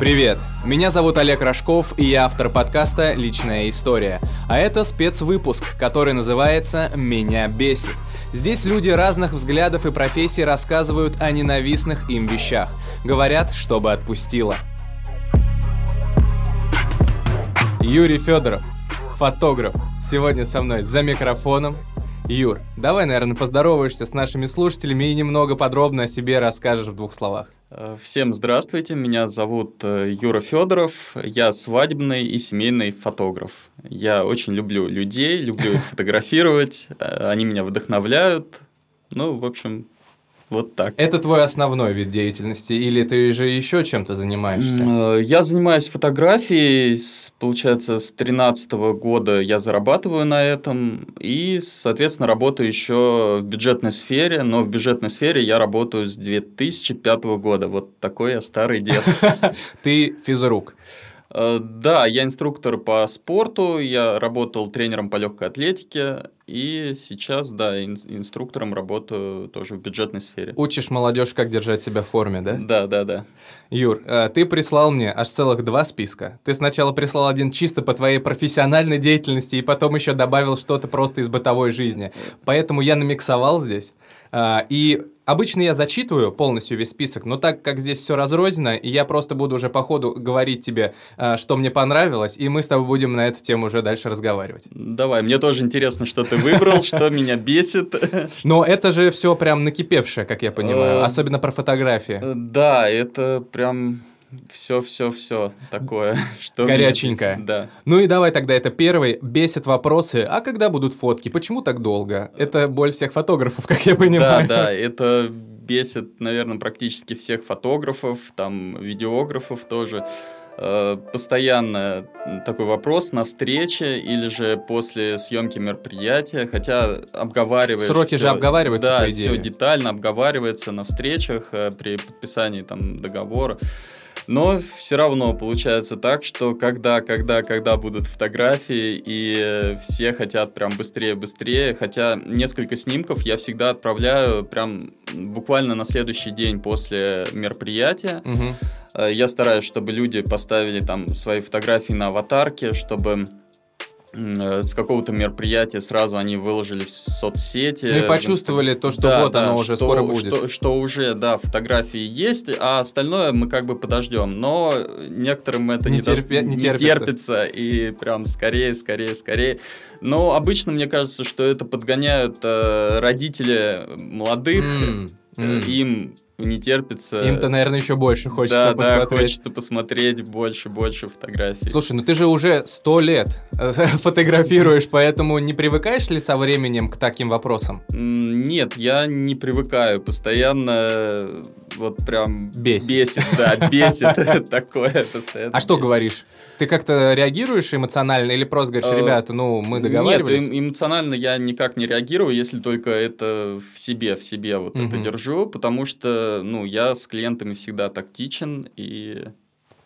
Привет! Меня зовут Олег Рожков, и я автор подкаста «Личная история». А это спецвыпуск, который называется «Меня бесит». Здесь люди разных взглядов и профессий рассказывают о ненавистных им вещах. Говорят, чтобы отпустило. Юрий Федоров, фотограф, сегодня со мной за микрофоном. Юр, давай, наверное, поздороваешься с нашими слушателями и немного подробно о себе расскажешь в двух словах. Э, всем здравствуйте, меня зовут э, Юра Федоров, я свадебный и семейный фотограф. Я очень люблю людей, люблю их фотографировать, э, они меня вдохновляют. Ну, в общем, вот так. Это твой основной вид деятельности, или ты же еще чем-то занимаешься? Э, я занимаюсь фотографией, получается, с 2013 года я зарабатываю на этом, и, соответственно, работаю еще в бюджетной сфере, но в бюджетной сфере я работаю с 2005 года. Вот такой я старый дед. Ты физрук. Э, да, я инструктор по спорту, я работал тренером по легкой атлетике, и сейчас, да, инструктором работаю тоже в бюджетной сфере. Учишь молодежь, как держать себя в форме, да? Да, да, да. Юр, э, ты прислал мне аж целых два списка. Ты сначала прислал один чисто по твоей профессиональной деятельности, и потом еще добавил что-то просто из бытовой жизни. Поэтому я намиксовал здесь. Э, и Обычно я зачитываю полностью весь список, но так как здесь все разрознено, я просто буду уже по ходу говорить тебе, э, что мне понравилось, и мы с тобой будем на эту тему уже дальше разговаривать. Давай, мне тоже интересно, что ты выбрал, что меня бесит. Но это же все прям накипевшее, как я понимаю, э, особенно про фотографии. Э, да, это прям все-все-все такое. Что Горяченькое. Да. Ну и давай тогда это первый. Бесит вопросы. А когда будут фотки? Почему так долго? Это боль всех фотографов, как я понимаю. Да, да, это бесит, наверное, практически всех фотографов, там, видеографов тоже. Э, постоянно такой вопрос на встрече или же после съемки мероприятия, хотя обговариваешь... Сроки все, же обговариваются, да, по идее. все детально обговаривается на встречах э, при подписании там договора. Но все равно получается так, что когда, когда, когда будут фотографии, и все хотят прям быстрее, быстрее, хотя несколько снимков я всегда отправляю прям буквально на следующий день после мероприятия. Угу. Я стараюсь, чтобы люди поставили там свои фотографии на аватарке, чтобы Э, с какого-то мероприятия сразу они выложили в соцсети. Ну и почувствовали то, что да, вот да, оно уже что, скоро будет. Что, что уже, да, фотографии есть, а остальное мы как бы подождем. Но некоторым это не, не, терпи, даст, не, не терпится. терпится, и прям скорее, скорее, скорее. Но обычно мне кажется, что это подгоняют э, родители молодых, mm. Mm. им не терпится. Им-то, наверное, еще больше хочется да, посмотреть. Да, хочется посмотреть больше, больше фотографий. Слушай, ну ты же уже сто лет э, фотографируешь, поэтому не привыкаешь ли со временем к таким вопросам? Нет, я не привыкаю. Постоянно вот прям бесит. Бесит, да, бесит такое постоянно. А что говоришь? Ты как-то реагируешь эмоционально или просто говоришь, э, ребята, ну, мы договаривались? Нет, эмоционально я никак не реагирую, если только это в себе, в себе вот это держу, потому что ну, я с клиентами всегда тактичен и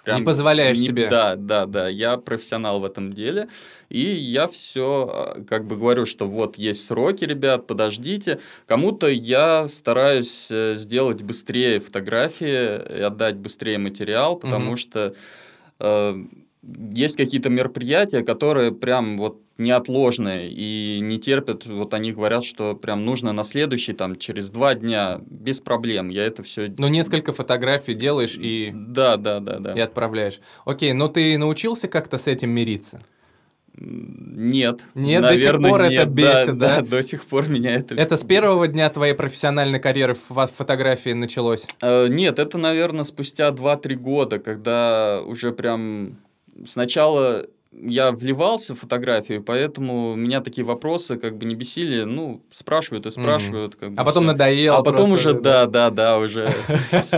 Прям не позволяешь не, себе. Да, да, да. Я профессионал в этом деле. И я все а, как бы говорю, что вот есть сроки, ребят, подождите. Кому-то я стараюсь э, сделать быстрее фотографии и отдать быстрее материал, потому угу. что э, есть какие-то мероприятия, которые прям вот неотложные и не терпят, вот они говорят, что прям нужно на следующий, там, через два дня, без проблем, я это все... Ну, несколько фотографий делаешь и... Да, да, да, да. И отправляешь. Окей, но ты научился как-то с этим мириться? Нет. Нет, наверное, до сих пор нет, это бесит, да, да? Да, до сих пор меня это... Это с первого дня твоей профессиональной карьеры в фотографии началось? Э, нет, это, наверное, спустя 2-3 года, когда уже прям сначала я вливался в фотографию, поэтому меня такие вопросы как бы не бесили. Ну, спрашивают и спрашивают. Как бы, а потом все. надоело. А потом просто, уже, да, да, да, уже.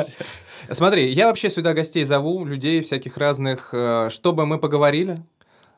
Смотри, я вообще сюда гостей зову, людей всяких разных, э, чтобы мы поговорили,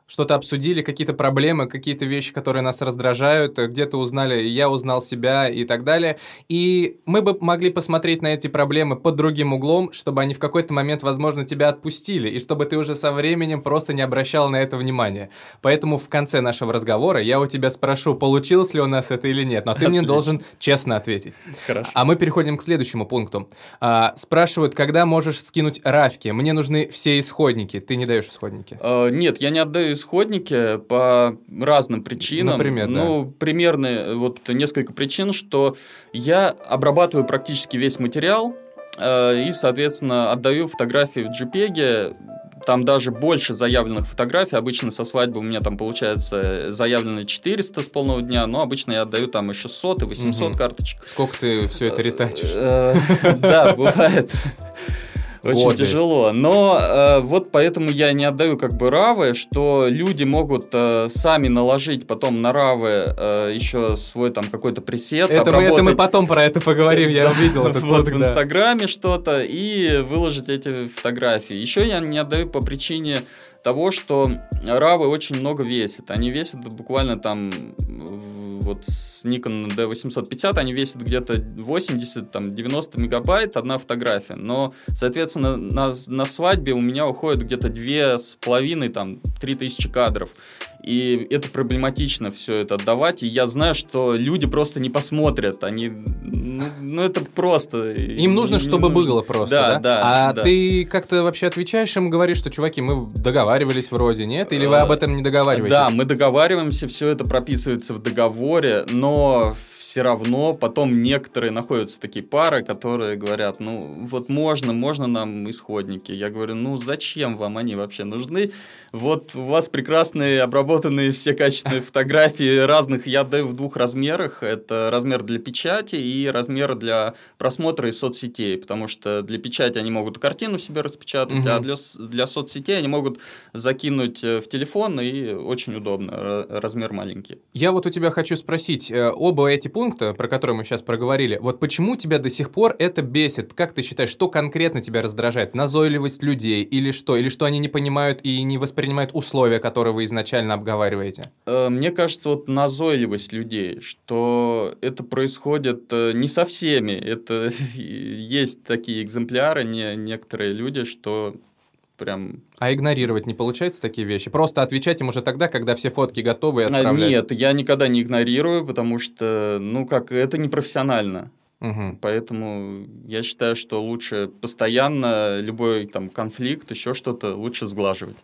что-то обсудили, какие-то проблемы, какие-то вещи, которые нас раздражают, где-то узнали, я узнал себя и так далее. И мы бы могли посмотреть на эти проблемы под другим углом, чтобы они в какой-то момент, возможно, тебя отпустили, и чтобы ты уже со временем просто не обращал на это внимания. Поэтому в конце нашего разговора я у тебя спрошу, получилось ли у нас это или нет, но ты мне должен честно ответить. Хорошо. А мы переходим к следующему пункту. А, спрашивают, когда можешь скинуть рафки? Мне нужны все исходники. Ты не даешь исходники? Э, Нет, я не отдаю исходники по разным причинам. Например, да. Ну, примерно вот несколько причин, что я обрабатываю практически весь материал э, и, соответственно, отдаю фотографии в JPEG. Там даже больше заявленных фотографий. Обычно со свадьбы у меня там получается заявлено 400 с полного дня, но обычно я отдаю там и 600, и 800 Мгм. карточек. Сколько ты все это ретачишь? Э, Да, бывает. Очень Годы. тяжело. Но э, вот поэтому я не отдаю как бы равы, что люди могут э, сами наложить потом на равы э, еще свой там какой-то пресет, Это мы, это мы потом про это поговорим, я увидел этот вот в. Инстаграме что-то и выложить эти фотографии. Еще я не отдаю по причине того, что равы очень много весят. Они весят буквально там вот с Nikon D850 они весят где-то 80, там 90 мегабайт одна фотография. Но, соответственно, на, на свадьбе у меня уходит где-то две с половиной, там, три тысячи кадров. И это проблематично все это отдавать. И я знаю, что люди просто не посмотрят. Они, ну, ну, это просто. Им нужно, чтобы было просто, да? Да, да. А да. ты как-то вообще отвечаешь им, говоришь, что, чуваки, мы договаривались вроде, нет? Или вы Э, об этом не договариваетесь? Да, мы договариваемся, все это прописывается в договоре, но все равно потом некоторые находятся такие пары, которые говорят, ну вот можно, можно нам исходники. Я говорю, ну зачем вам они вообще нужны? Вот у вас прекрасные обработанные все качественные фотографии разных, я отдаю в двух размерах. Это размер для печати и размер для просмотра из соцсетей, потому что для печати они могут картину себе распечатать, а Мгм. для, для соцсетей они могут закинуть э, в телефон, и очень удобно, ра- размер маленький. Я вот у тебя хочу спросить, э, оба эти пункта, про которые мы сейчас проговорили, вот почему тебя до сих пор это бесит? Как ты считаешь, что конкретно тебя раздражает? Назойливость людей или что? Или что они не понимают и не воспринимают условия, которые вы изначально обговариваете? Э, Мне кажется, вот назойливость людей, что это происходит э, не со всеми. Это есть такие экземпляры, не, некоторые люди, что прям... А игнорировать не получается такие вещи? Просто отвечать им уже тогда, когда все фотки готовы и А, отправлять? Нет, я никогда не игнорирую, потому что, ну как, это непрофессионально. Мгм. Поэтому я считаю, что лучше постоянно любой там конфликт, еще что-то лучше сглаживать.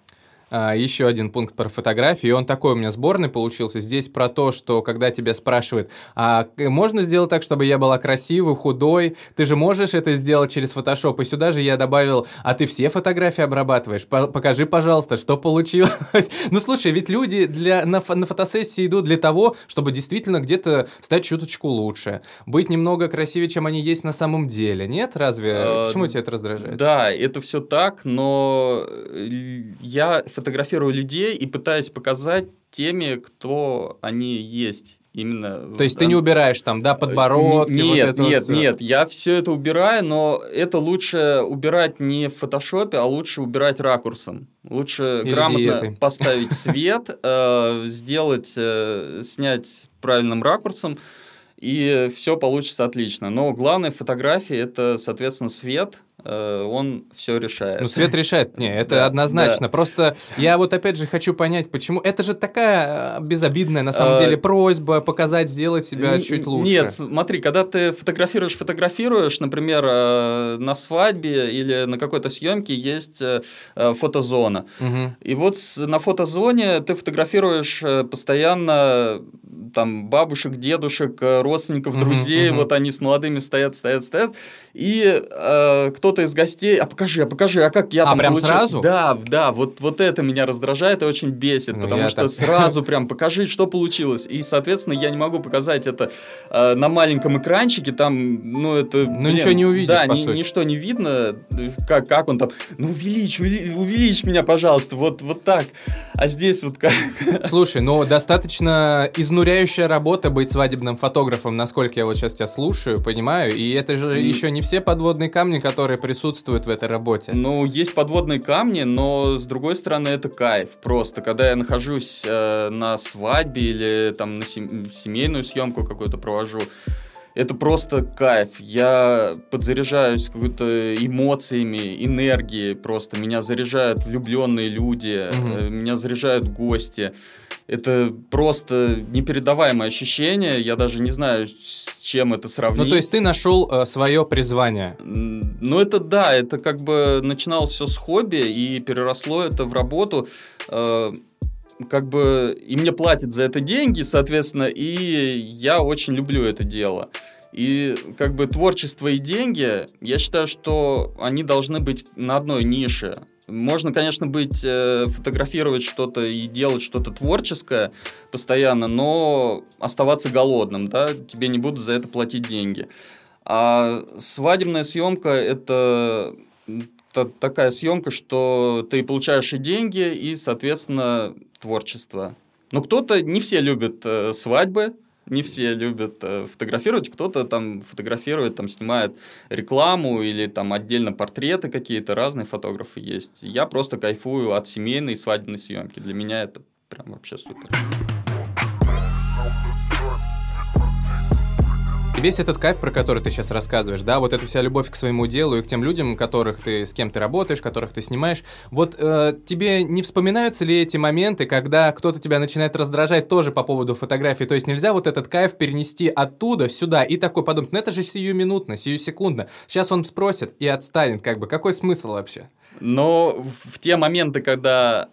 А, еще один пункт про фотографии, и он такой у меня сборный получился. Здесь про то, что когда тебя спрашивают, а можно сделать так, чтобы я была красивой, худой? Ты же можешь это сделать через фотошоп? И сюда же я добавил, а ты все фотографии обрабатываешь? По- покажи, пожалуйста, что получилось. ну, слушай, ведь люди для, на, на фотосессии идут для того, чтобы действительно где-то стать чуточку лучше, быть немного красивее, чем они есть на самом деле. Нет? Разве? Э, Почему тебя это раздражает? Да, это все так, но э, я фотографирую людей и пытаюсь показать теми, кто они есть. Именно. То есть в ты не убираешь там, да, подбородки, Нет, вот это вот нет, нет, я все это убираю, но это лучше убирать не в фотошопе, а лучше убирать ракурсом. Лучше Или грамотно диетой. поставить свет, э, сделать, э, снять правильным ракурсом, и все получится отлично. Но главное в фотографии это, соответственно, свет, э, он все решает. Ну, свет решает. Не, это Да, однозначно. Просто я вот опять же хочу понять, почему... Это же такая э, безобидная, на самом А, деле, просьба показать, сделать себя Н- чуть лучше. Нет, смотри, когда ты фотографируешь, фотографируешь, например, э, на свадьбе или на какой-то съемке есть э, э, фотозона. Мгм. И вот на фотозоне ты фотографируешь э, постоянно там бабушек, дедушек, э, родственников, друзей, мгм. вот они с молодыми стоят, стоят, стоят, и э, кто-то из гостей, а покажи, а покажи, а как я А, там прям получил?» сразу? Да, да, вот, вот это меня раздражает и очень бесит, Ну, потому что так- сразу прям покажи, что получилось, и, соответственно, я не могу показать это э, на маленьком экранчике, там, ну, это... Ну, ничего не увидишь, Да, по ни- сути. ничто не видно, э, как, как он там, ну, увеличь, увели- увеличь меня, пожалуйста, вот, вот так. А здесь вот как... Слушай, ну достаточно изнуряющая работа быть свадебным фотографом, насколько я вот сейчас тебя слушаю, понимаю, и это же М. еще не все подводные камни, которые присутствуют в этой работе. Ну, есть подводные камни, но с другой стороны это кайф просто. Когда я нахожусь э, на свадьбе или там на сем- семейную съемку какую-то провожу, это просто кайф. Я подзаряжаюсь какой-то эмоциями, энергией просто. Меня заряжают влюбленные люди, э, меня заряжают гости. Это просто непередаваемое ощущение. Я даже не знаю, с чем это сравнить. Ну, то есть ты нашел свое призвание. Ну, это да, это как бы начиналось все с хобби и переросло это в работу. Э, Как бы и мне платят за это деньги, соответственно, и я очень люблю это дело. И как бы творчество и деньги, я считаю, что они должны быть на одной нише. Можно, конечно, быть, э, фотографировать что-то и делать что-то творческое постоянно, но оставаться голодным, да, тебе не будут за это платить деньги. А свадебная съемка это та- такая съемка, что ты получаешь и деньги, и, соответственно, творчество. Но кто-то, не все любят э, свадьбы, не все любят э, фотографировать, кто-то там фотографирует, там снимает рекламу или там отдельно портреты какие-то, разные фотографы есть. Я просто кайфую от семейной свадебной съемки. Для меня это прям вообще супер. Весь этот кайф, про который ты сейчас рассказываешь, да, вот эта вся любовь к своему делу и к тем людям, которых ты, с кем ты работаешь, которых ты снимаешь, вот э, тебе не вспоминаются ли эти моменты, когда кто-то тебя начинает раздражать тоже по поводу фотографии? То есть нельзя вот этот кайф перенести оттуда сюда и такой подумать, ну это же сиюминутно, сиюсекундно. Сейчас он спросит и отстанет, как бы. Какой смысл вообще? Но в те моменты, когда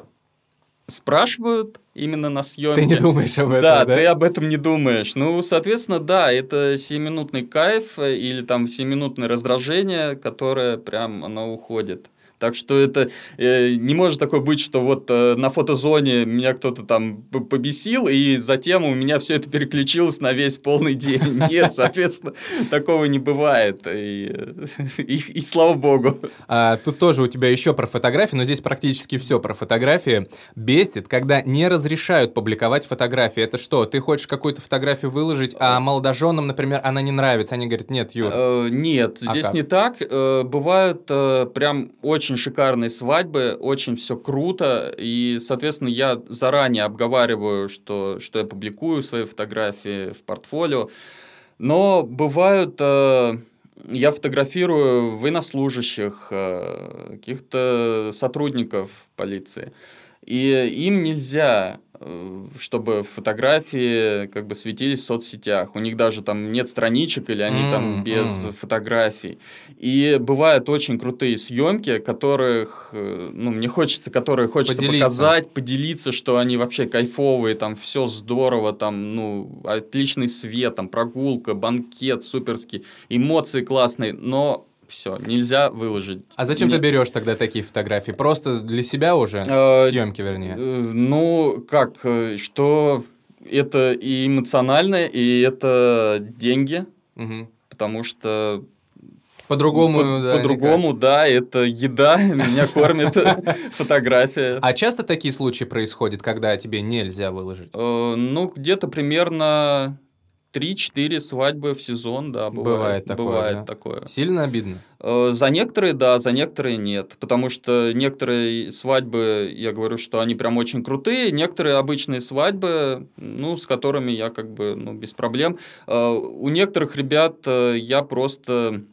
спрашивают именно на съемке... Ты не думаешь об этом, да, да? ты об этом не думаешь. Ну, соответственно, да, это 7-минутный кайф э, или там 7-минутное раздражение, которое прям оно уходит. Так что это э, не может такое быть, что вот э, на фотозоне меня кто-то там побесил, и затем у меня все это переключилось на весь полный день. Нет, соответственно, такого не бывает. И, и, и слава богу. А, тут тоже у тебя еще про фотографии, но здесь практически все про фотографии. Бесит, когда не разрешают публиковать фотографии. Это что, ты хочешь какую-то фотографию выложить, а молодоженам, например, она не нравится? Они говорят, нет, Юр. Э, Нет, А здесь не так. Э, Бывают э, прям очень шикарные свадьбы, очень все круто. И, соответственно, я заранее обговариваю, что, что я публикую свои фотографии в портфолио. Но бывают... э, Я фотографирую военнослужащих, э, каких-то сотрудников полиции. И им нельзя, чтобы фотографии как бы светились в соцсетях. У них даже там нет страничек, или они там М, без м. фотографий. И бывают очень крутые съемки, которых, э, ну, мне хочется, которые хочется Поделиться. показать, поделиться, что они вообще кайфовые, там все здорово, там, ну, отличный свет, там прогулка, банкет суперский, эмоции классные, но все, нельзя выложить. А зачем ты Мне- берешь тогда такие фотографии? Просто для себя уже? Э, Съемки, вернее. Э, Ну, как, э, что это и эмоционально, и это деньги, Мгм. потому что По-другому, по- да, по-другому, да, это еда, меня кормит фотография. А часто такие случаи происходят, когда тебе нельзя выложить? Ну, где-то примерно 3-4 свадьбы в сезон, да, Бывает бывает. такое, Бывает да? такое. Сильно обидно? Э, За некоторые, да, за некоторые нет. Потому что некоторые свадьбы, я говорю, что они прям очень крутые, некоторые обычные свадьбы, ну, с которыми я как бы, ну, без проблем. Э, У некоторых ребят э, я просто...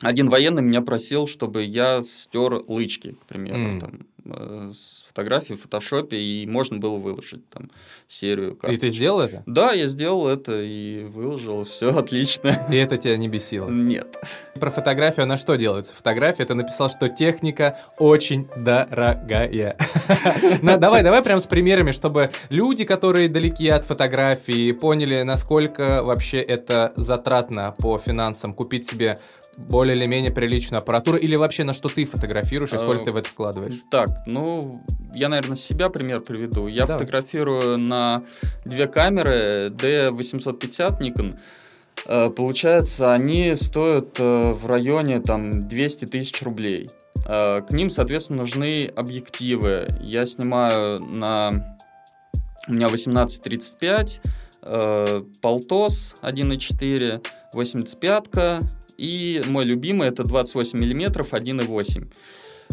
Один военный меня просил, чтобы я стер лычки, к примеру, М. там, с фотографий в фотошопе, и можно было выложить там серию И ты карточек. сделал это? Да, я сделал это и выложил, все отлично. И это тебя не бесило? Нет. Про фотографию она что делается? Фотография, ты написал, что техника очень дорогая. Давай, давай прям с примерами, чтобы люди, которые далеки от фотографии, поняли, насколько вообще это затратно по финансам купить себе более или менее приличную аппаратуру, или вообще на что ты фотографируешь и сколько Э, ты в это вкладываешь? Так, ну, я, наверное, себя пример приведу. Я Давай. фотографирую на две камеры D850 Nikon. Э, Получается, они стоят э, в районе там 200 тысяч рублей. Э, К ним, соответственно, нужны объективы. Я снимаю на... У меня 18-35, э, Полтос 1.4, 85 и мой любимый это 28 миллиметров 1.8.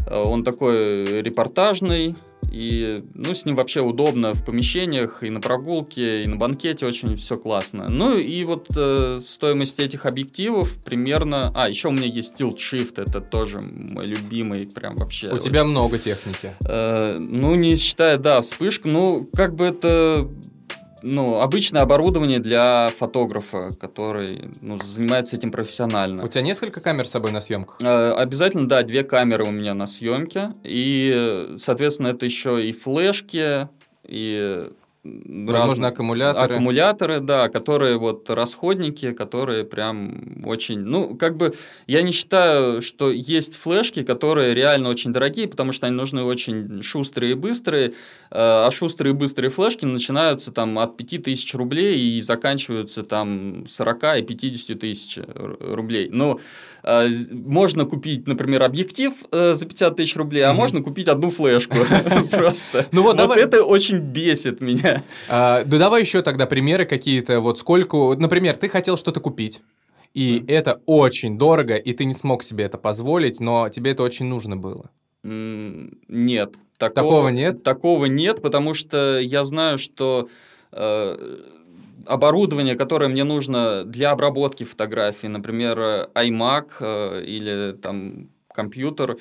Э, он такой репортажный, и ну, с ним вообще удобно в помещениях, и на прогулке, и на банкете очень все классно. Ну и вот э, стоимость этих объективов примерно... А, еще у меня есть Tilt Shift, это тоже мой любимый, прям вообще. У очень... тебя много техники. Э, ну, не считая, да, вспышку, ну, как бы это ну, обычное оборудование для фотографа, который ну, занимается этим профессионально. У тебя несколько камер с собой на съемках? Э, обязательно, да, две камеры у меня на съемке. И, соответственно, это еще и флешки, и Возможно, раз... аккумуляторы. Аккумуляторы, да, которые вот расходники, которые прям очень... Ну, как бы я не считаю, что есть флешки, которые реально очень дорогие, потому что они нужны очень шустрые и быстрые, э, а шустрые и быстрые флешки начинаются там от 5000 рублей и заканчиваются там 40 и 50 тысяч рублей. Но э, можно купить, например, объектив э, за 50 тысяч рублей, а можно купить одну флешку просто. Ну вот это очень бесит меня. А, да давай еще тогда примеры какие-то, вот сколько... Например, ты хотел что-то купить, и это очень дорого, и ты не смог себе это позволить, но тебе это очень нужно было. Нет. Такого, такого нет? Такого нет, потому что я знаю, что э, оборудование, которое мне нужно для обработки фотографий, например, iMac э, или там компьютер, Э,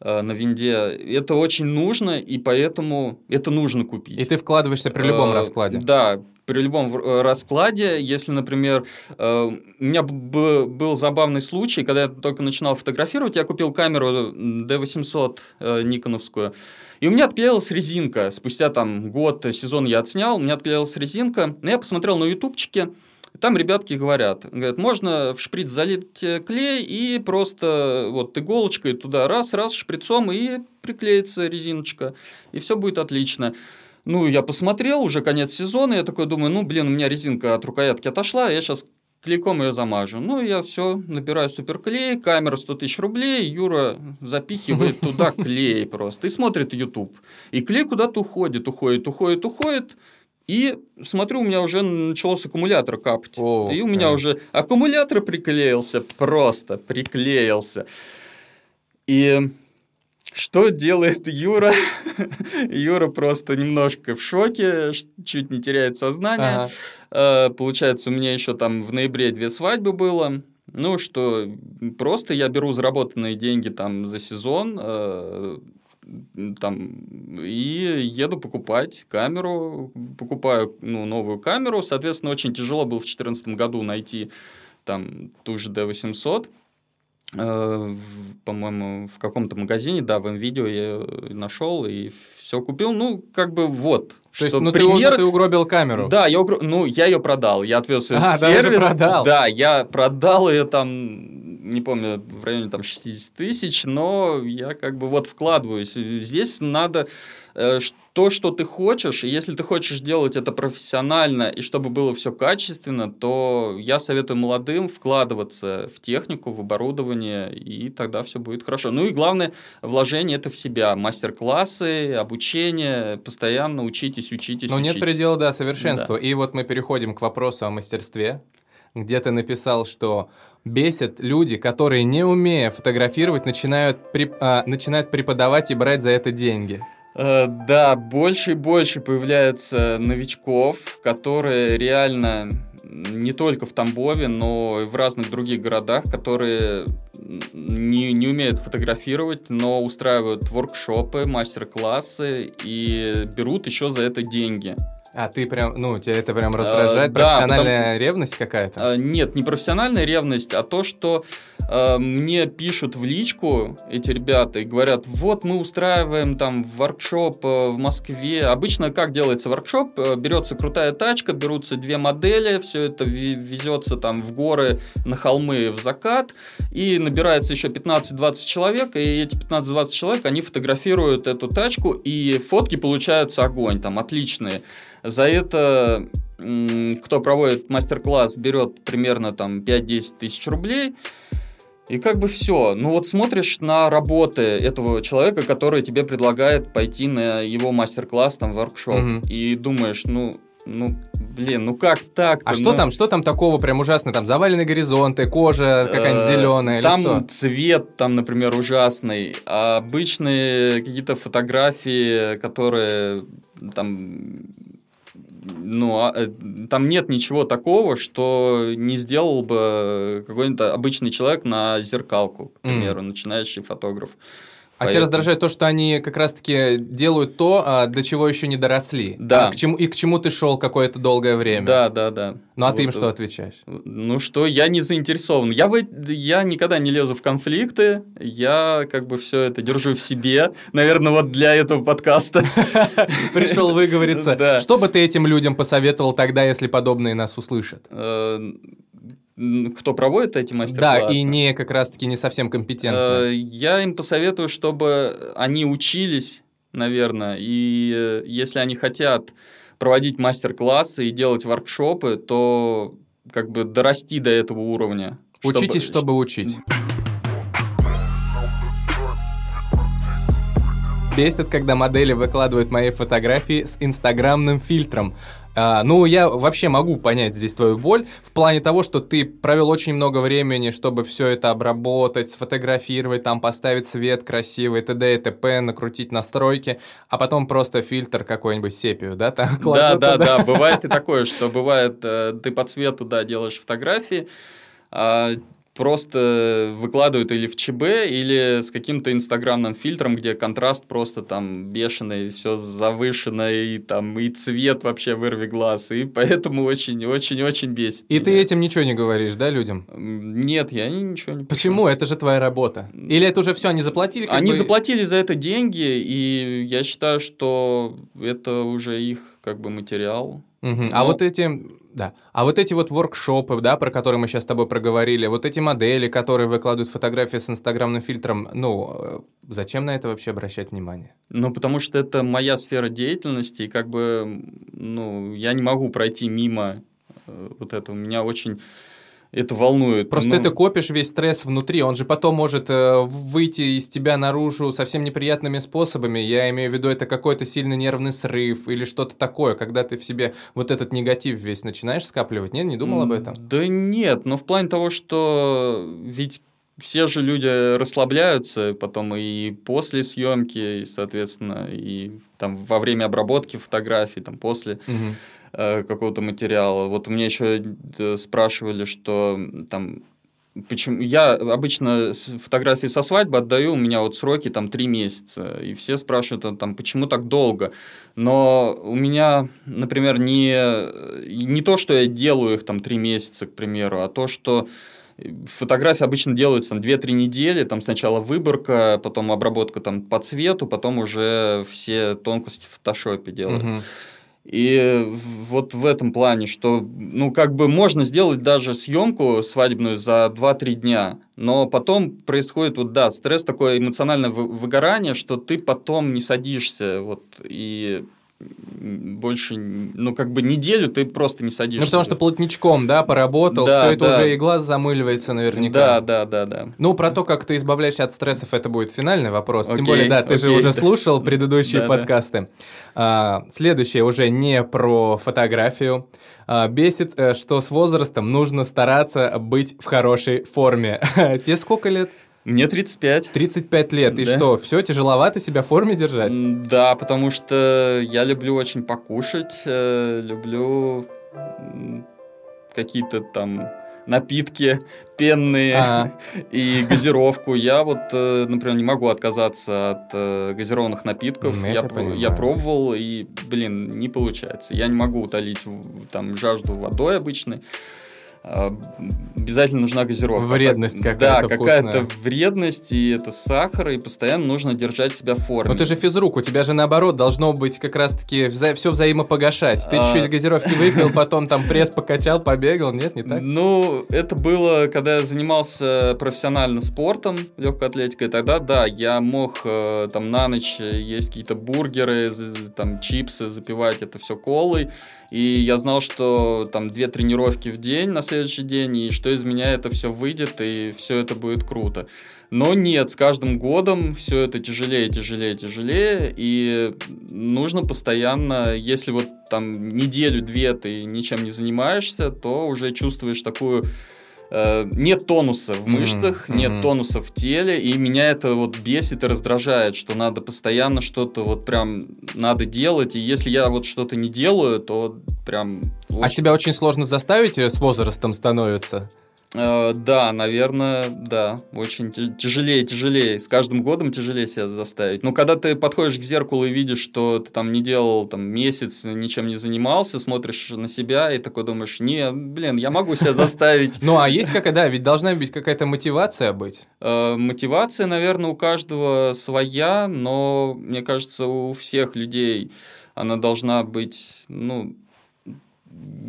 на винде, это очень нужно, и поэтому это нужно купить. И ты вкладываешься при любом э, раскладе. Да, при любом э, раскладе, если, например, у меня был забавный случай, когда я только начинал фотографировать, я купил камеру D800 никоновскую, и у меня отклеилась резинка. Спустя там год, сезон я отснял, у меня отклеилась резинка. Но я посмотрел на ютубчике, там ребятки говорят, говорят, можно в шприц залить э, клей и просто вот иголочкой туда раз-раз шприцом и приклеится резиночка, и все будет отлично. Ну, я посмотрел, уже конец сезона, я такой думаю, ну, блин, у меня резинка от рукоятки отошла, я сейчас клейком ее замажу. Ну, я все, набираю суперклей, камера 100 тысяч рублей, Юра запихивает туда клей просто и смотрит YouTube. И клей куда-то уходит, уходит, уходит, уходит. И смотрю, у меня уже началось аккумулятор капать. Ох, и у меня уже аккумулятор приклеился, просто приклеился. И что делает Юра? Юра просто немножко в шоке, чуть не теряет сознание. Ага. Получается, у меня еще там в ноябре две свадьбы было. Ну, что просто я беру заработанные деньги там за сезон, э, там, и еду покупать камеру, покупаю ну, новую камеру, соответственно, очень тяжело было в 2014 году найти там ту же D800, э, по-моему, в каком-то магазине, да, в видео я нашел и все купил, ну, как бы вот. То есть, ну, пример... ты, ты угробил камеру? Да, я угро... ну, я ее продал, я отвез ее а, в сервис. продал? Да, я продал ее там не помню, в районе там 60 тысяч, но я как бы вот вкладываюсь. Здесь надо э, то, что ты хочешь, и если ты хочешь делать это профессионально и чтобы было все качественно, то я советую молодым вкладываться в технику, в оборудование, и тогда все будет хорошо. Ну и главное, вложение это в себя, мастер-классы, обучение, постоянно учитесь, учитесь, Но учитесь. нет предела, да, совершенству. Да. И вот мы переходим к вопросу о мастерстве, где ты написал, что бесит люди, которые, не умея фотографировать, начинают, при, а, начинают преподавать и брать за это деньги. Э, да, больше и больше появляется новичков, которые реально не только в Тамбове, но и в разных других городах, которые не, не умеют фотографировать, но устраивают воркшопы, мастер-классы и берут еще за это деньги. А ты прям, ну, тебя это прям раздражает? А, профессиональная потому... ревность какая-то? А, нет, не профессиональная ревность, а то, что а, мне пишут в личку эти ребята и говорят, вот мы устраиваем там воркшоп в Москве. Обычно как делается воркшоп? Берется крутая тачка, берутся две модели, все это везется там в горы, на холмы, в закат, и набирается еще 15-20 человек, и эти 15-20 человек, они фотографируют эту тачку, и фотки получаются огонь, там отличные. За это кто проводит мастер-класс, берет примерно там 5-10 тысяч рублей. И как бы все. Ну вот смотришь на работы этого человека, который тебе предлагает пойти на его мастер-класс, там, воркшоп, угу. и думаешь, ну, ну, блин, ну как так А что ну, там, что там такого прям ужасно? Там завалены горизонты, кожа какая-нибудь э, зеленая или Там что? цвет, там, например, ужасный. А обычные какие-то фотографии, которые там ну, а, э, там нет ничего такого, что не сделал бы какой-нибудь обычный человек на зеркалку, к примеру, начинающий фотограф. А тебя раздражает то, что они как раз-таки делают то, а, до чего еще не доросли. Да. А к чему, и к чему ты шел какое-то долгое время. Да, да, да. Ну а ты им Вот, что э, отвечаешь? Ну что, я не заинтересован. Я, в, э- я никогда не лезу в конфликты. Я как бы все это держу в себе. Наверное, вот для этого подкаста. Пришел выговориться. Что бы ты этим людям посоветовал тогда, если подобные нас услышат? Э, Кто проводит эти Да, мастер-классы? и не как раз-таки не совсем Э, компетентны. Я им посоветую, чтобы они учились, наверное, и э, если они хотят проводить мастер-классы и делать воркшопы, то как бы дорасти до этого уровня. Учитесь, чтобы учить. Бесит, когда модели выкладывают мои фотографии с инстаграмным фильтром. А, ну, я вообще могу понять здесь твою боль в плане того, что ты провел очень много времени, чтобы все это обработать, сфотографировать, там поставить свет красивый, т.д. и т.п., накрутить настройки, а потом просто фильтр какой-нибудь сепию, да, там Да, да, да, бывает и такое, что бывает, э, ты по цвету, да, делаешь фотографии, а просто выкладывают или в ЧБ, или с каким-то инстаграмным фильтром, где контраст просто там бешеный, все завышено, и там и цвет вообще вырви глаз, и поэтому очень-очень-очень бесит. И ты меня. этим ничего не говоришь, да, людям? Нет, я ни- ничего не пишу. Почему? Это же твоя работа. Или это уже все, они заплатили? Они бы- заплатили за это деньги, и я считаю, что это уже их как бы материал. А Но- вот эти, да, а вот эти вот воркшопы, да, про которые мы сейчас с тобой проговорили, вот эти модели, которые выкладывают фотографии с инстаграмным фильтром, ну, э, зачем на это вообще обращать внимание? Ну, потому что это моя сфера деятельности, и как бы, ну, я не могу пройти мимо э, вот этого. Меня очень это волнует. Просто Ну, ты копишь весь стресс внутри, он же потом может э, выйти из тебя наружу совсем неприятными способами. Я имею в виду, это какой-то сильный нервный срыв или что-то такое, когда ты в себе вот этот негатив весь начинаешь скапливать. Нет, не думал об этом? Да нет, но в плане того, что ведь все же люди расслабляются потом и после съемки, и, соответственно, и там во время обработки фотографий, там после. Мгм. Э, какого-то материала. Вот у меня еще э, спрашивали, что там Почему? Я обычно фотографии со свадьбы отдаю, у меня вот сроки там три месяца, и все спрашивают, а, там, почему так долго. Но у меня, например, не, не то, что я делаю их там три месяца, к примеру, а то, что фотографии обычно делаются там 2-3 недели, там сначала выборка, потом обработка там по цвету, потом уже все тонкости в фотошопе делают. Мгм. И вот в этом плане, что, ну, как бы можно сделать даже съемку свадебную за 2-3 дня, но потом происходит, вот, да, стресс, такое эмоциональное вы- выгорание, что ты потом не садишься, вот, и больше, ну, как бы неделю ты просто не садишься. Ну, потому что плотничком, да, поработал, Да, все это да. уже и глаз замыливается наверняка. Да, да, да, да. Ну, про то, как ты избавляешься от стрессов, это будет финальный вопрос. Тем Окей, более, да, ты же окей. уже слушал предыдущие Да, да. подкасты. А, следующее уже не про фотографию. А, бесит, э, что с возрастом нужно стараться быть в хорошей форме. Тебе сколько лет? Мне 35. 35 лет. И Да. что, все тяжеловато себя в форме держать? Да, потому что я люблю очень покушать, э, люблю какие-то там напитки пенные Ага. и газировку. Я вот, э, например, не могу отказаться от э, газированных напитков. Я Я, про- я пробовал, и, блин, не получается. Я не могу утолить там жажду водой обычной. А, Обязательно нужна газировка. Вредность какая-то Да, какая-то вредность, и это сахар, и постоянно нужно держать себя в форме. Ну ты же физрук, у тебя же наоборот должно быть как раз-таки все взаимопогашать. Ты А. чуть-чуть газировки выпил, потом там пресс покачал, побегал, нет, не так? Ну, это было, когда я занимался профессионально спортом, легкой атлетикой. Тогда, да, я мог э, там на ночь есть какие-то бургеры, там чипсы, запивать это все колой. И я знал, что там две тренировки в день на следующий следующий день, и что из меня это все выйдет, и все это будет круто. Но нет, с каждым годом все это тяжелее, тяжелее, тяжелее, и нужно постоянно, если вот там неделю-две ты ничем не занимаешься, то уже чувствуешь такую э, нет тонуса в мышцах, mm-hmm. нет тонуса в теле, и меня это вот бесит и раздражает, что надо постоянно что-то вот прям надо делать, и если я вот что-то не делаю, то прям... Очень... А себя очень сложно заставить э, с возрастом становится? Э, да, наверное, да. Очень тяжелее, тяжелее. С каждым годом тяжелее себя заставить. Но когда ты подходишь к зеркалу и видишь, что ты там не делал там месяц, ничем не занимался, смотришь на себя и такой думаешь, не, блин, я могу себя заставить. Ну, а есть какая, да, ведь должна быть какая-то мотивация быть. Э, мотивация, наверное, у каждого своя, но мне кажется, у всех людей она должна быть, ну,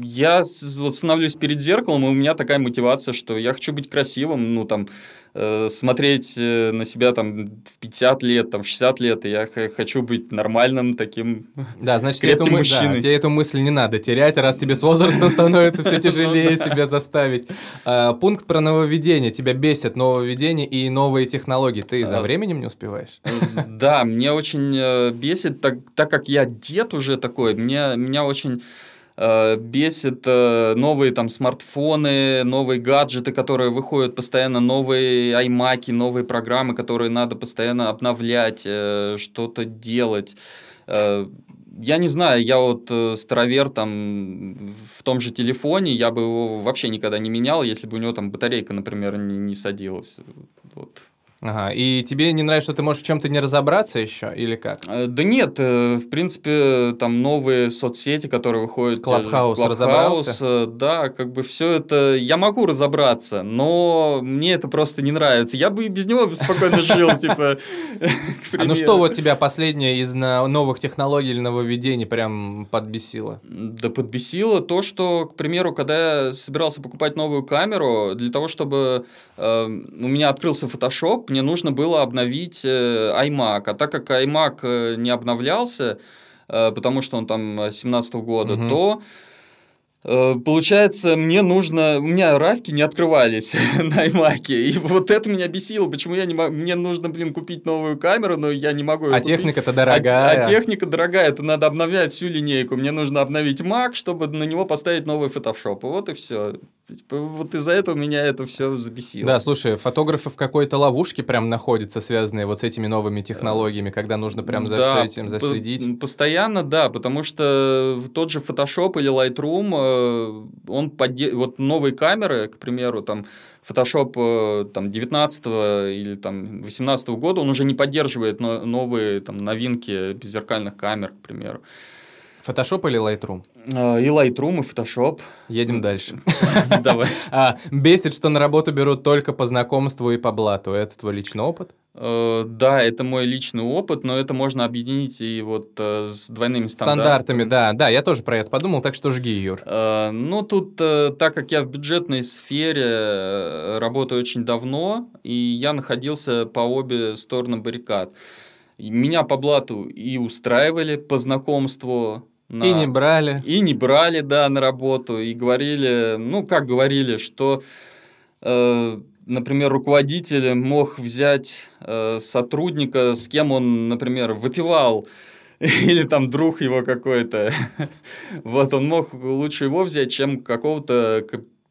я вот становлюсь перед зеркалом, и у меня такая мотивация, что я хочу быть красивым, ну, там, э, смотреть э, на себя там в 50 лет, там, в 60 лет, и я хочу быть нормальным таким Да, значит, крепким эту, мужчиной. Да, тебе эту мысль не надо терять, раз тебе с возрастом становится все тяжелее себя заставить. А, пункт про нововведение. Тебя бесит нововведение и новые технологии. Ты за а, временем не успеваешь? Э, да, мне очень э, бесит, так, как я дед уже такой, меня очень бесит э, новые там смартфоны, новые гаджеты, которые выходят постоянно, новые iMac, новые программы, которые надо постоянно обновлять, э, что-то делать. Я не знаю, я вот старовер там в том же телефоне, я бы его вообще никогда не менял, если бы у него там батарейка, например, не, не садилась. Вот. Ага, и тебе не нравится, что ты можешь в чем-то не разобраться еще, или как? Э, да нет, э, в принципе, там новые соцсети, которые выходят. Клабхаус разобрался? Да, как бы все это, я могу разобраться, но мне это просто не нравится. Я бы и без него спокойно жил, типа, А ну что вот тебя последнее из новых технологий или нововведений прям подбесило? Да подбесило то, что, к примеру, когда я собирался покупать новую камеру, для того, чтобы э, у меня открылся Photoshop, мне нужно было обновить э, iMac. А так как iMac э, не обновлялся, э, потому что он там 17 года, угу. то получается, мне нужно... У меня равки не открывались на iMac, и вот это меня бесило. Почему я не могу... Мне нужно, блин, купить новую камеру, но я не могу А техника-то дорогая. А, а техника дорогая, это надо обновлять всю линейку. Мне нужно обновить Mac, чтобы на него поставить новый Photoshop. Вот и все. Типа, вот из-за этого меня это все забесило. Да, слушай, фотографы в какой-то ловушке прям находятся, связанные вот с этими новыми технологиями, когда нужно прям за да, этим заследить. Постоянно, да, потому что тот же Photoshop или Lightroom э, он подде... вот новые камеры, к примеру, там Photoshop э, там 19 или там 18 года, он уже не поддерживает новые там новинки беззеркальных камер, к примеру. Photoshop или Lightroom? А, и Lightroom, и Photoshop. Едем дальше. Давай. А, бесит, что на работу берут только по знакомству и по блату. Это твой личный опыт? Э, да, это мой личный опыт, но это можно объединить и вот э, с двойными стандартами. Стандартами, да. Да, я тоже про это подумал, так что жги, Юр. Э, ну, тут, так как я в бюджетной сфере работаю очень давно, и я находился по обе стороны баррикад. Меня по блату и устраивали по знакомству, на... И не брали. И не брали, да, на работу. И говорили, ну, как говорили, что, э, например, руководитель мог взять э, сотрудника, с кем он, например, выпивал, или там друг его какой-то. вот он мог лучше его взять, чем какого-то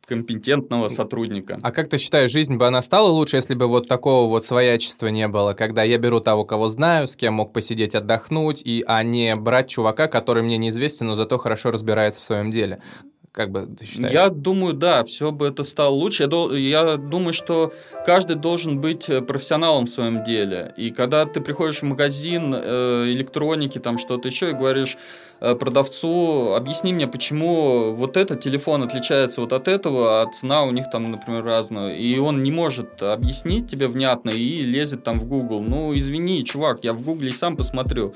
компетентного сотрудника. А как ты считаешь, жизнь бы она стала лучше, если бы вот такого вот своячества не было, когда я беру того, кого знаю, с кем мог посидеть отдохнуть, и, а не брать чувака, который мне неизвестен, но зато хорошо разбирается в своем деле? Как бы ты считаешь? Я думаю, да, все бы это стало лучше. Я, я думаю, что каждый должен быть э, профессионалом в своем деле. И когда ты приходишь в магазин э, электроники, там что-то еще, и говоришь э, продавцу, объясни мне, почему вот этот телефон отличается вот от этого, а цена у них там, например, разная. И он не может объяснить тебе внятно и лезет там в Google. Ну, извини, чувак, я в Гугле и сам посмотрю.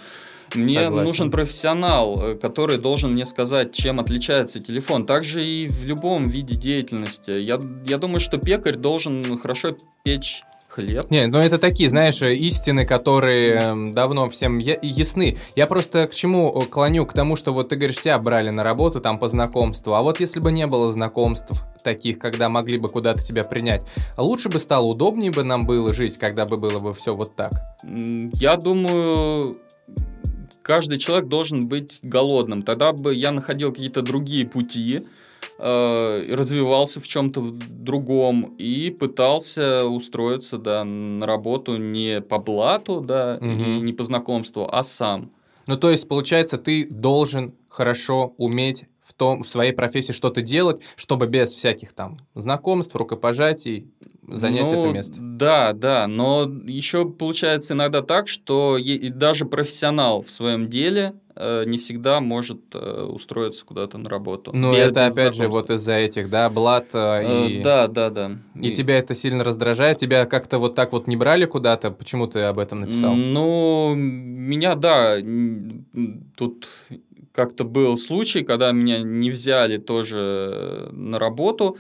Мне Согласен. нужен профессионал, э, который должен мне сказать, чем отличается телефон. Также и в любом виде деятельности. Я, я думаю, что пекарь должен хорошо печь хлеб. Не, ну это такие, знаешь, истины, которые эм, давно всем я- ясны. Я просто к чему э, клоню? К тому, что вот ты говоришь, тебя брали на работу там по знакомству, а вот если бы не было знакомств таких, когда могли бы куда-то тебя принять, лучше бы стало, удобнее бы нам было жить, когда бы было бы все вот так. Я думаю, каждый человек должен быть голодным. Тогда бы я находил какие-то другие пути, э, развивался в чем-то другом и пытался устроиться да, на работу не по блату, да, и Мгм. не по знакомству, а сам. Ну, то есть, получается, ты должен хорошо уметь в, том, в своей профессии что-то делать, чтобы без всяких там знакомств, рукопожатий занять Ну, это место. Да, да, но еще получается иногда так, что и даже профессионал в своем деле э, не всегда может э, устроиться куда-то на работу. Ну, это опять же вот из-за этих, да, блат э, Э, и... Да, да, да. И тебя это сильно раздражает? Тебя как-то вот так вот не брали куда-то? Почему ты об этом написал? Ну, меня, да, тут как-то был случай, когда меня не взяли тоже на работу,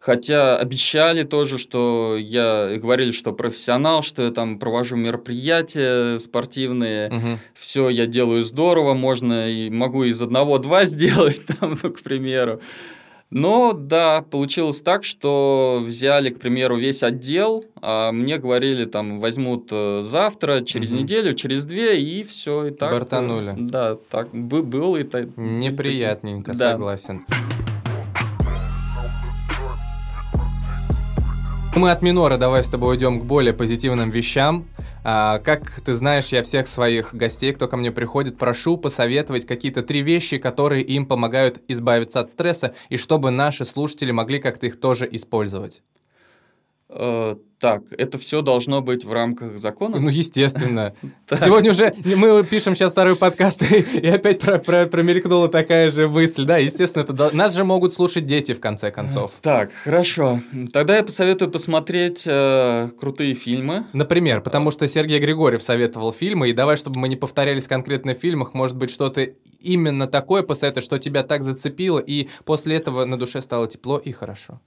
хотя обещали тоже, что я говорили, что профессионал, что я там провожу мероприятия спортивные, Мгм. все я делаю здорово, можно и могу из одного-два сделать, там, ну, к примеру. Но да, получилось так, что взяли, к примеру, весь отдел, а мне говорили, там, возьмут э, завтра, через Мгм. неделю, через две, и все, и так. э, Бортанули. Да, так бы- было и так. Неприятненько, Да. согласен. Мы от минора давай с тобой уйдем к более позитивным вещам. А, как ты знаешь, я всех своих гостей, кто ко мне приходит, прошу посоветовать какие-то три вещи, которые им помогают избавиться от стресса, и чтобы наши слушатели могли как-то их тоже использовать. Э, так, это все должно быть в рамках закона? Ну, естественно. Сегодня уже мы пишем сейчас второй подкаст, и, опять про, про- промелькнула такая же мысль. Да, естественно, это нас же могут слушать дети, в конце концов. Так, хорошо. Тогда я посоветую посмотреть э, крутые фильмы. Например, потому что Сергей Григорьев советовал фильмы, и давай, чтобы мы не повторялись конкретно в фильмах, может быть, что-то именно такое посоветуешь, что тебя так зацепило, и после этого на душе стало тепло и хорошо.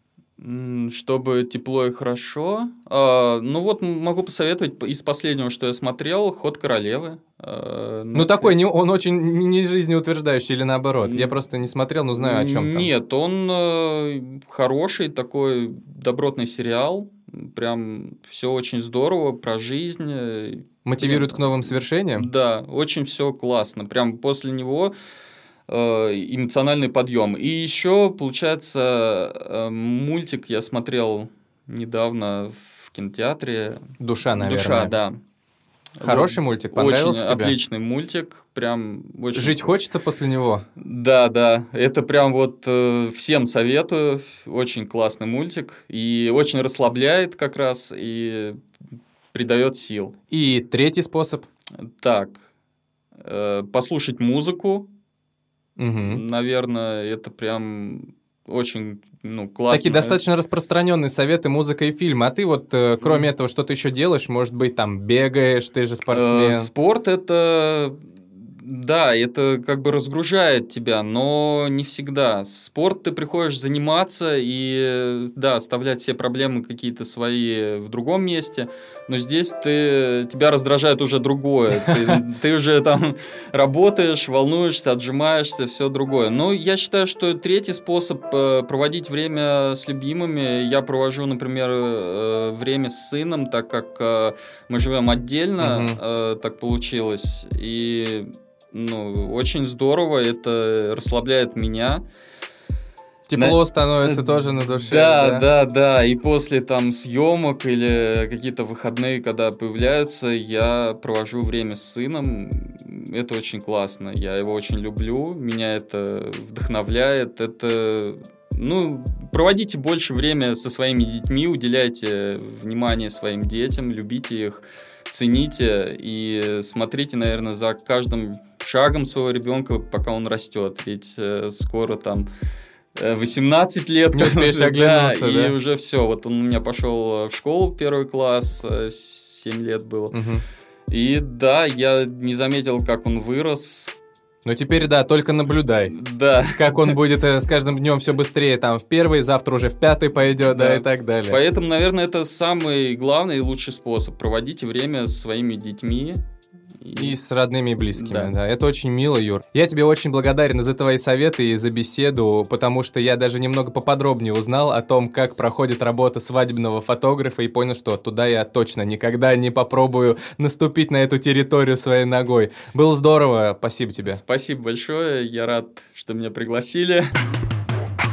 Чтобы тепло и хорошо. А, ну вот могу посоветовать из последнего, что я смотрел, «Ход королевы». э, Ну, такой, не, он очень не жизнеутверждающий или наоборот. Я просто не смотрел, но знаю, о чем там. Нет, он э, хороший такой добротный сериал. Прям все очень здорово про жизнь. э, Мотивирует к новым свершениям? Да, очень все классно. Прям после него эмоциональный подъем. И еще, получается, э, мультик я смотрел недавно в кинотеатре. Душа, наверное. Душа, да. Хороший мультик, понравился очень тебе? отличный мультик, прям очень... Жить хочется после него? Да, да, это прям вот э, всем советую, очень классный мультик и очень расслабляет как раз и придает сил. И третий способ? Так, э, послушать музыку, Мгм. наверное, это прям очень, ну, классно. Такие достаточно распространенные советы музыка и фильмы. А ты вот, э, кроме Мгм. этого, что ты еще делаешь? Может быть, там бегаешь, ты же спортсмен. Э, Спорт это, да, это как бы разгружает тебя, но не всегда. Спорт ты приходишь заниматься и, да, оставлять все проблемы какие-то свои в другом месте, но здесь ты, тебя раздражает уже другое. Ты, ты уже там работаешь, волнуешься, отжимаешься, все другое. Но я считаю, что третий способ э, проводить время с любимыми, я провожу, например, э, время с сыном, так как э, мы живем отдельно, э, так получилось. И ну, очень здорово, это расслабляет меня. Тепло на- становится тоже на душе. Да, да, да. И после там съемок или какие-то выходные, когда появляются, я провожу время с сыном. Это очень классно. Я его очень люблю. Меня это вдохновляет. Это ну, проводите больше время со своими детьми, уделяйте внимание своим детям, любите их, цените и смотрите, наверное, за каждым шагом своего ребенка, пока он растет. Ведь э, скоро там э, 18 лет. Не успеешь да, оглянуться, И да? уже все. Вот он у меня пошел в школу первый класс, э, 7 лет было. Мгм. И да, я не заметил, как он вырос. Ну теперь да, только наблюдай. Да. Как он будет э, с каждым днем все быстрее, там в первый, завтра уже в пятый пойдет, да, Да. и так далее. Поэтому, наверное, это самый главный и лучший способ. Проводите время с своими детьми. И с родными и близкими, да. Да. Это очень мило, Юр. Я тебе очень благодарен за твои советы и за беседу, потому что я даже немного поподробнее узнал о том, как проходит работа свадебного фотографа и понял, что туда я точно никогда не попробую наступить на эту территорию своей ногой. Было здорово, спасибо тебе. Спасибо большое. Я рад, что меня пригласили.